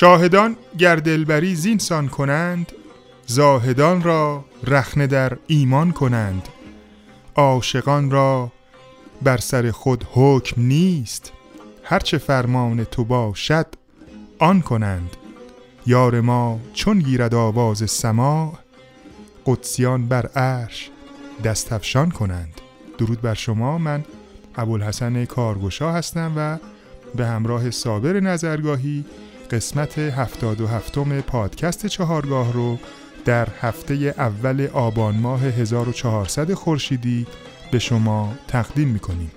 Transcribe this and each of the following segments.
شاهدان گر دلبری زینسان کنند زاهدان را رخنه در ایمان کنند. عاشقان را بر سر خود حکم نیست هرچه فرمان تو باشد آن کنند. یار ما چون گیرد آواز سماع قدسیان بر عرش دستفشان کنند. درود بر شما من ابوالحسن کارگوشا هستم و به همراه صابر نظرگاهی قسمت هفتاد و هفتم پادکست چهارگاه رو در هفته اول آبان ماه 1400 خورشیدی به شما تقدیم می‌کنیم.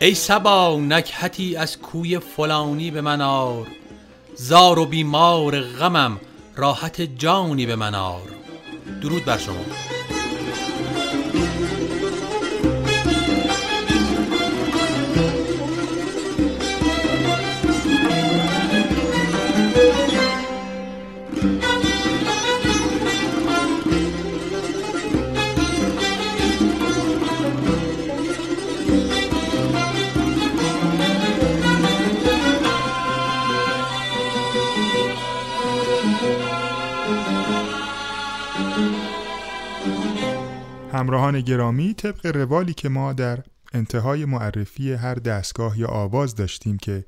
ای سبا نکهتی از کوی فلانی به من آر. زار و بیمار غمم راحت جانی به من آر. درود بر شما. همراهان گرامی طبق روالی که ما در انتهای معرفی هر دستگاه یا آواز داشتیم که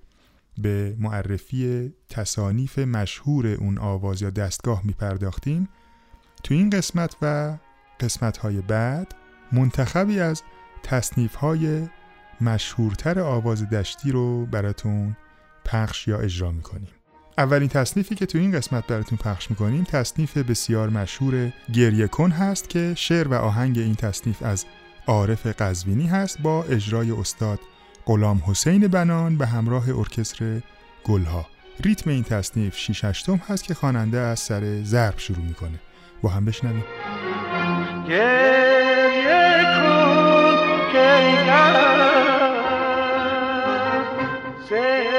به معرفی تصانیف مشهور اون آواز یا دستگاه می پرداختیم تو این قسمت و قسمت های بعد منتخبی از تصنیف های مشهورتر آواز دشتی رو براتون پخش یا اجرا می کنیم. اولین تصنیفی که تو این قسمت براتون پخش می‌کنیم تصنیف بسیار مشهور گریه کن هست که شعر و آهنگ این تصنیف از عارف قزوینی هست با اجرای استاد غلام حسین بنان به همراه ارکستر گلها. ریتم این تصنیف 6 هشتم هست که خواننده از سر ضرب شروع می‌کنه. با هم بشنویم. گریه کن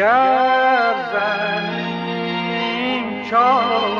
گر زمین چار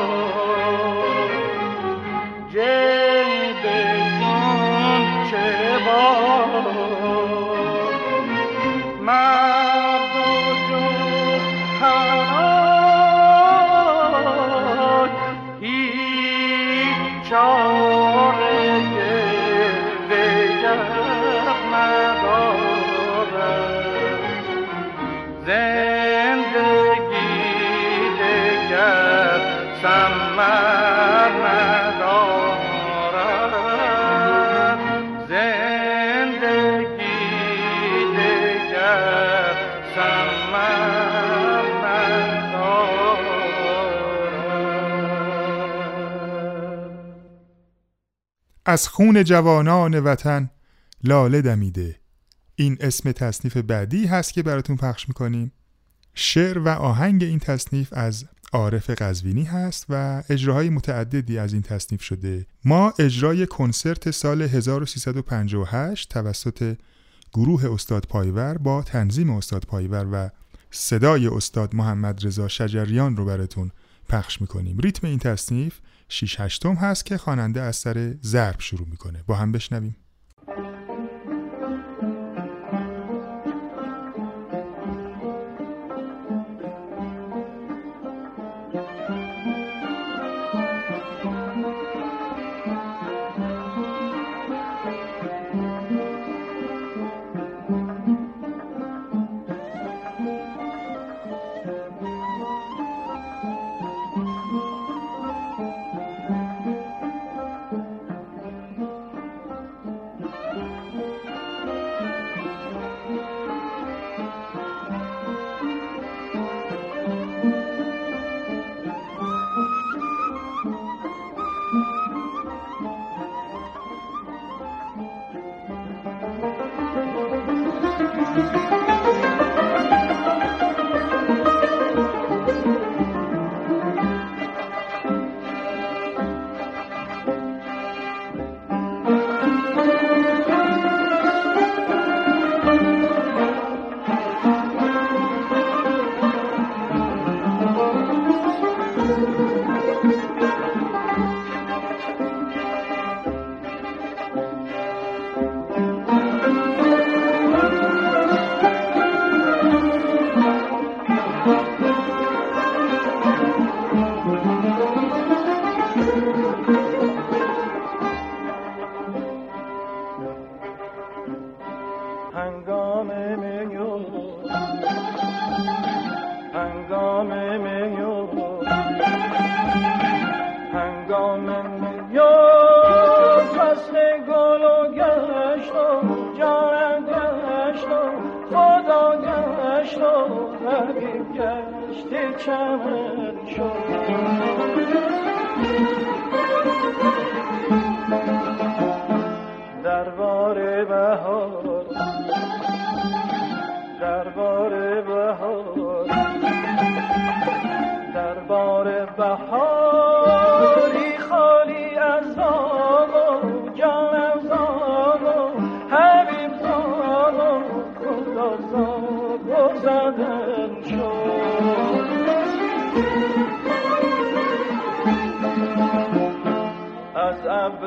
از خون جوانان وطن لاله دمیده. این اسم تصنیف بعدی هست که براتون پخش می‌کنیم. شعر و آهنگ این تصنیف از عارف قزوینی هست و اجراهای متعددی از این تصنیف شده. ما اجرای کنسرت سال 1358 توسط گروه استاد پایور با تنظیم استاد پایور و صدای استاد محمد رضا شجریان رو براتون پخش می‌کنیم. ریتم این تصنیف 6 هشتم هست که خواننده از سر ضرب شروع می‌کنه. با هم بشنویم.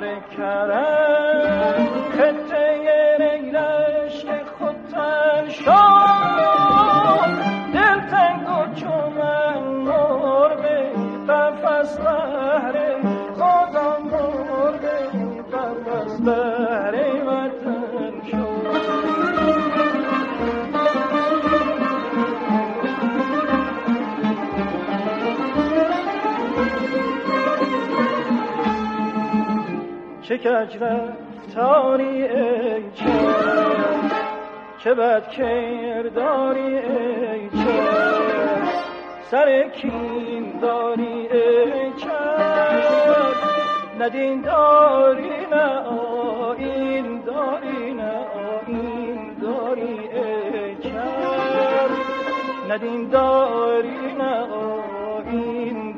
چه کج رفتاری ای چه چه بد کرداری ای چه سر کین داری ای چه ندین داری نه آین داری نه آین داری ای چه ندین داری نه آین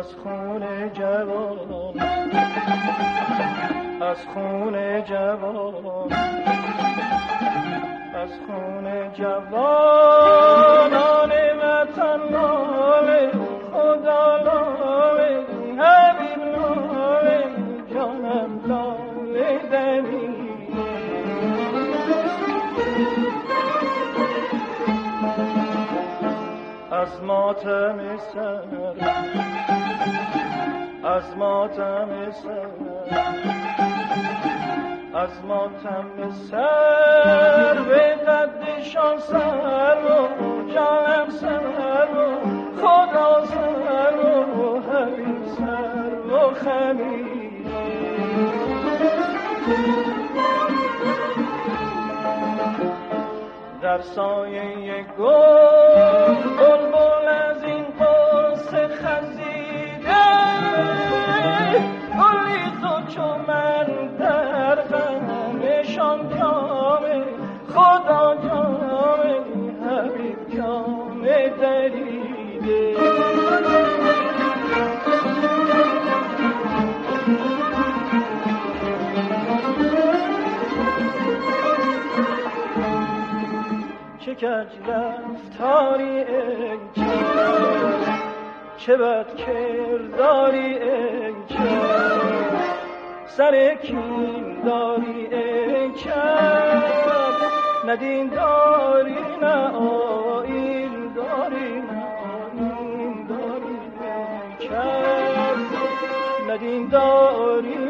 از خون جوان از خون جوان از خون جوانان وطن نامه خدا نامه حبیب نامه جانم لاله دمی. از ماتم سر از ماتم سر. از ماتم سر. به قدشان سر و جانم سر و خدا سر و حبیب سر و خمیر. در سایه گل بلبل رفتاری ای چه بد کرداری چه سر کین داری چه ندین داری نه آین داری نه آین داری چه ندین داری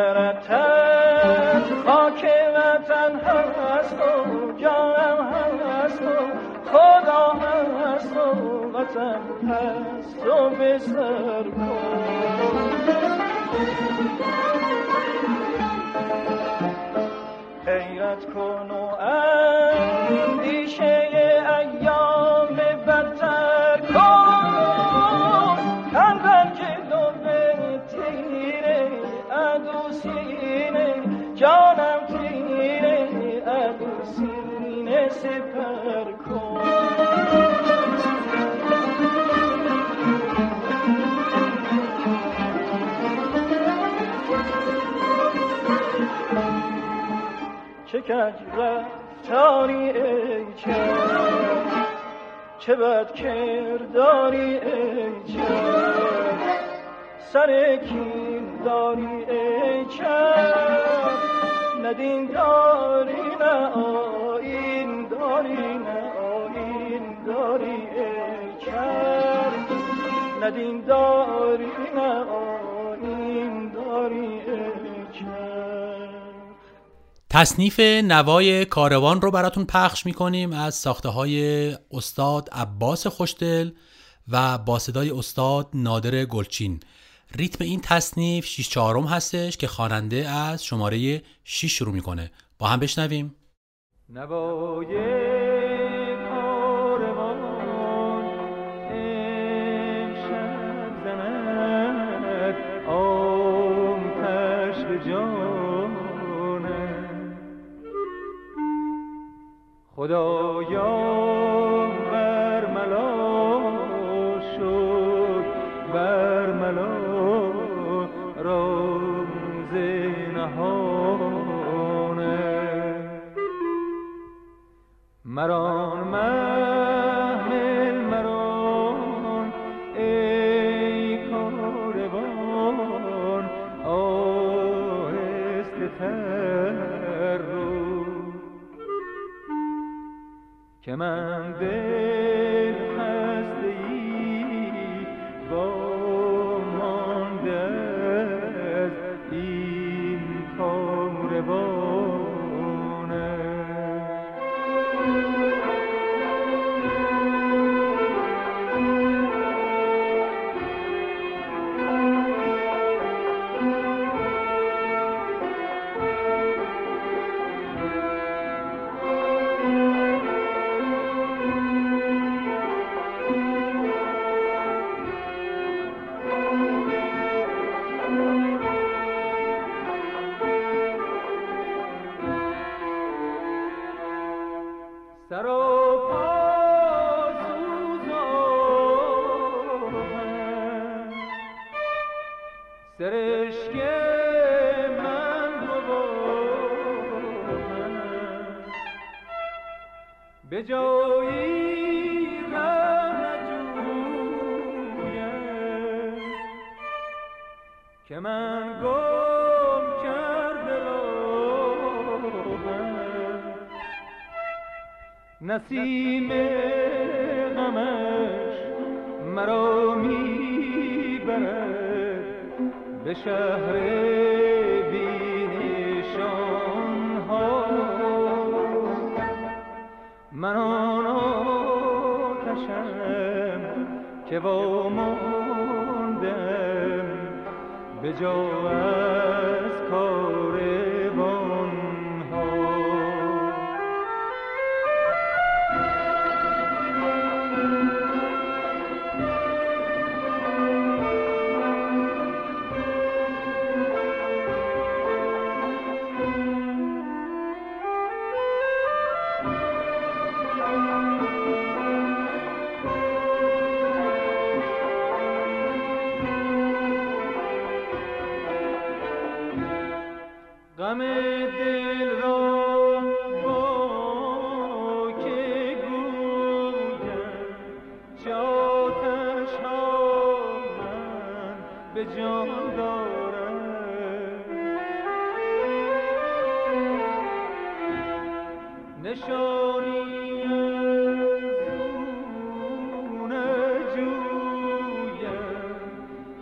و وطن هست و بسر حیرت کن و کج رفتاری ای چه چه بد کرداری ای چه سر کین داری ای چه ندین داری نه آین داری نه آین داری ای چه ندین داری تصنیف نوای کاروان رو براتون پخش می‌کنیم از ساخته های استاد عباس خوشدل و با صدای استاد نادر گلچین. ریتم این تصنیف 6 چهارم هستش که خواننده از شماره 6 شروع می‌کنه. با هم بشنویم. نوای خدایا برملا شد برملا رمز نهانه مرا به به جا از کاروان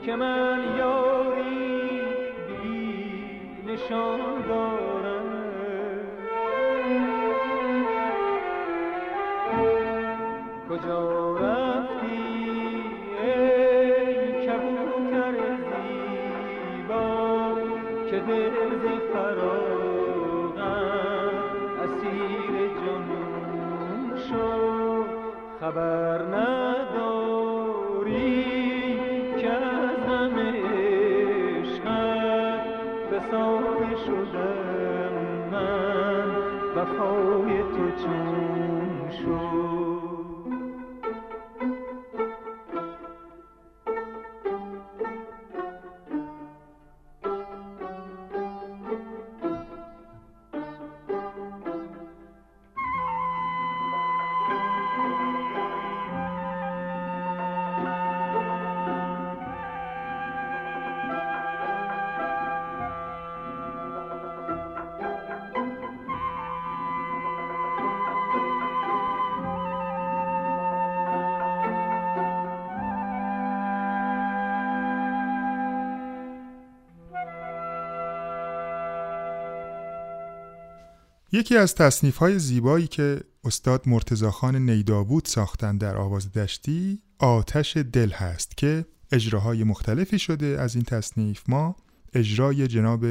که من یاری بی نشان دارم. کجا رفتی ای کبوتر زیبا که دل ز فراغم اسیر جنون شد؟ خبر یکی از تصنیف های زیبایی که استاد مرتزاخان نیدابود ساختن در آواز دشتی آتش دل هست که اجراهای مختلفی شده از این تصنیف. ما اجرای جناب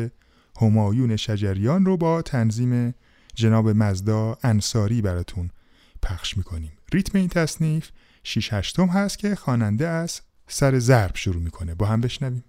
همایون شجریان رو با تنظیم جناب مزدا انصاری براتون پخش می‌کنیم. ریتم این تصنیف 6 هشتم هست که خواننده از سر ضرب شروع می‌کنه. با هم بشنویم.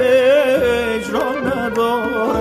اجرا ندارم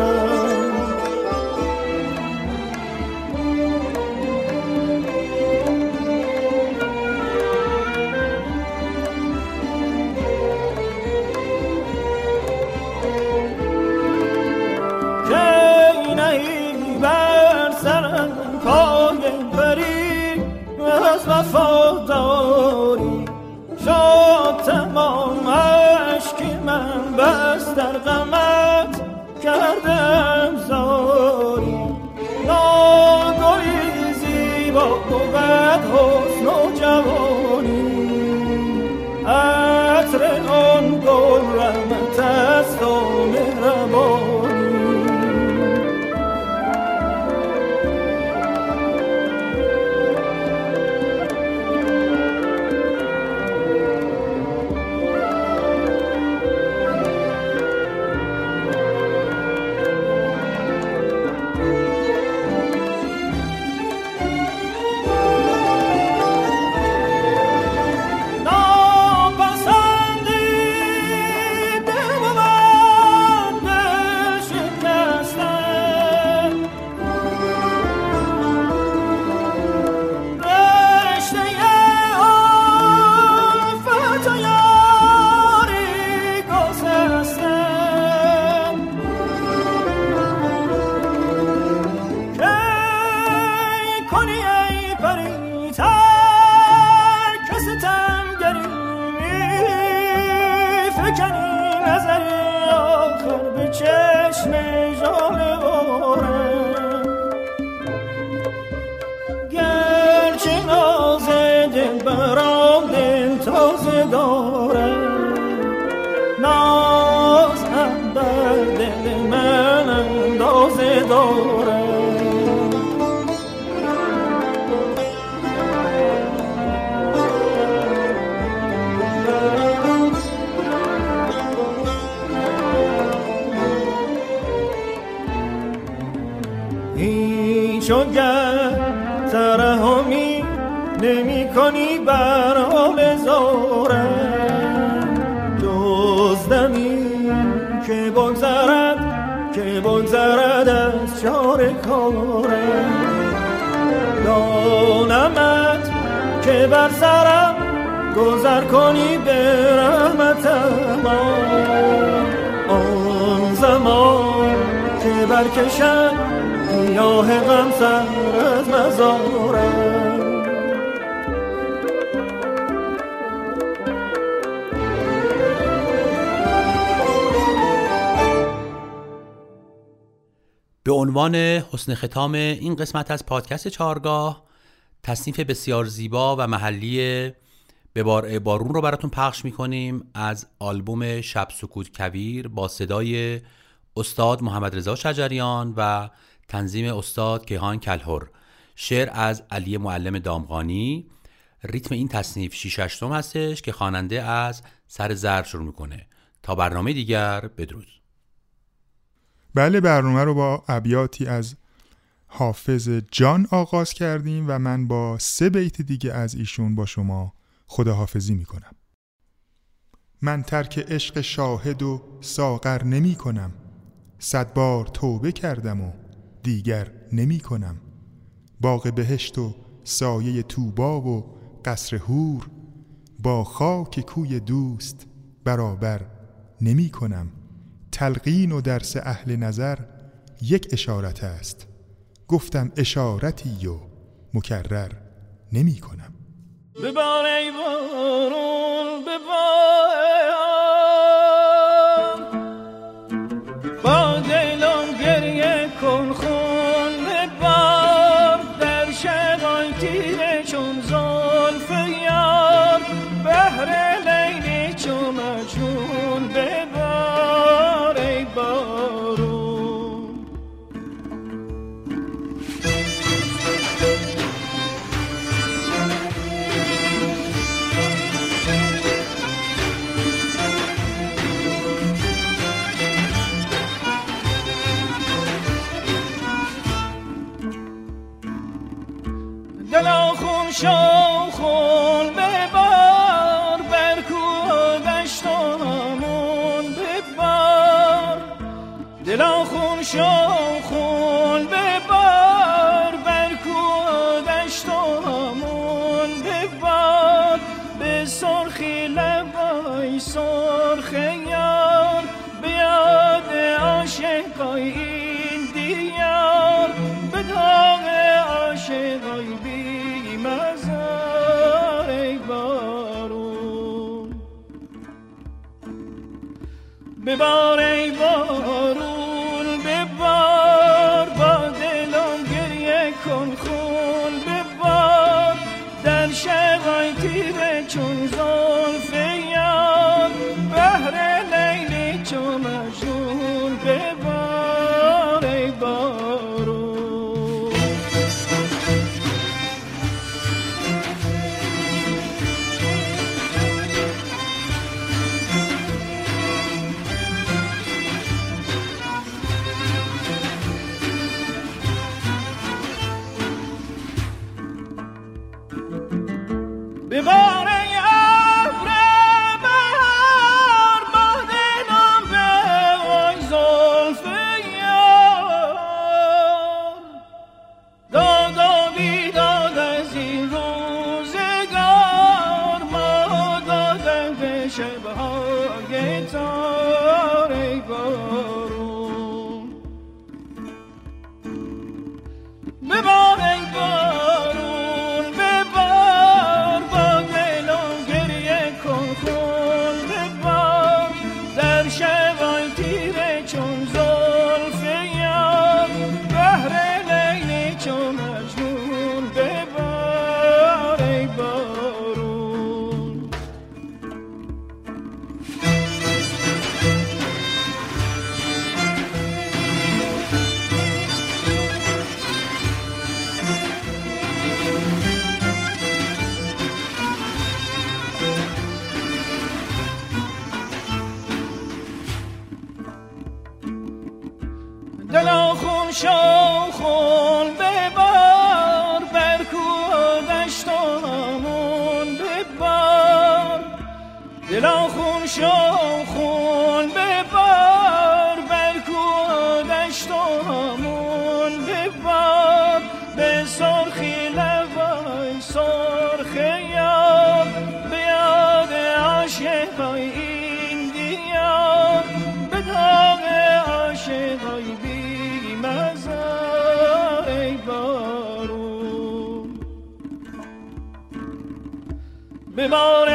دل تازه دارم ناز هم بر دل من اندازه دارم هیچ وگر ترحمی نمی کنی بر زارم دزدمی که بگذرد که بگذرد از چار کارم دانمت که بر سرم گذر کنی به رحمتم آن زمان که برکشم گیاه غم سر از مزارم. عنوان حسن ختام این قسمت از پادکست چهارگاه تصنیف بسیار زیبا و محلی به بار بارون رو براتون پخش می‌کنیم از آلبوم شب سکوت کویر با صدای استاد محمد رضا شجریان و تنظیم استاد کیهان کلهر. شعر از علی معلم دامغانی. ریتم این تصنیف 6 هشتم هستش که خواننده از سر زر شروع می‌کنه. تا برنامه دیگر بدرود. بله برنامه رو با ابیاتی از حافظ جان آغاز کردیم و من با سه بیت دیگه از ایشون با شما خداحافظی می‌کنم. من ترک عشق شاهد و ساغر نمی کنم صد بار توبه کردم و دیگر نمی کنم باغ بهشت و سایه توبا و قصر هور با خاک کوی دوست برابر نمی کنم تلقین و درس اهل نظر یک اشارت است. گفتم اشارتی و مکرر نمی کنم. ببار ای بارون ببار دل خون شو خون ببار بر دشتامون ببار دل خون شو بارون ببار ای بارون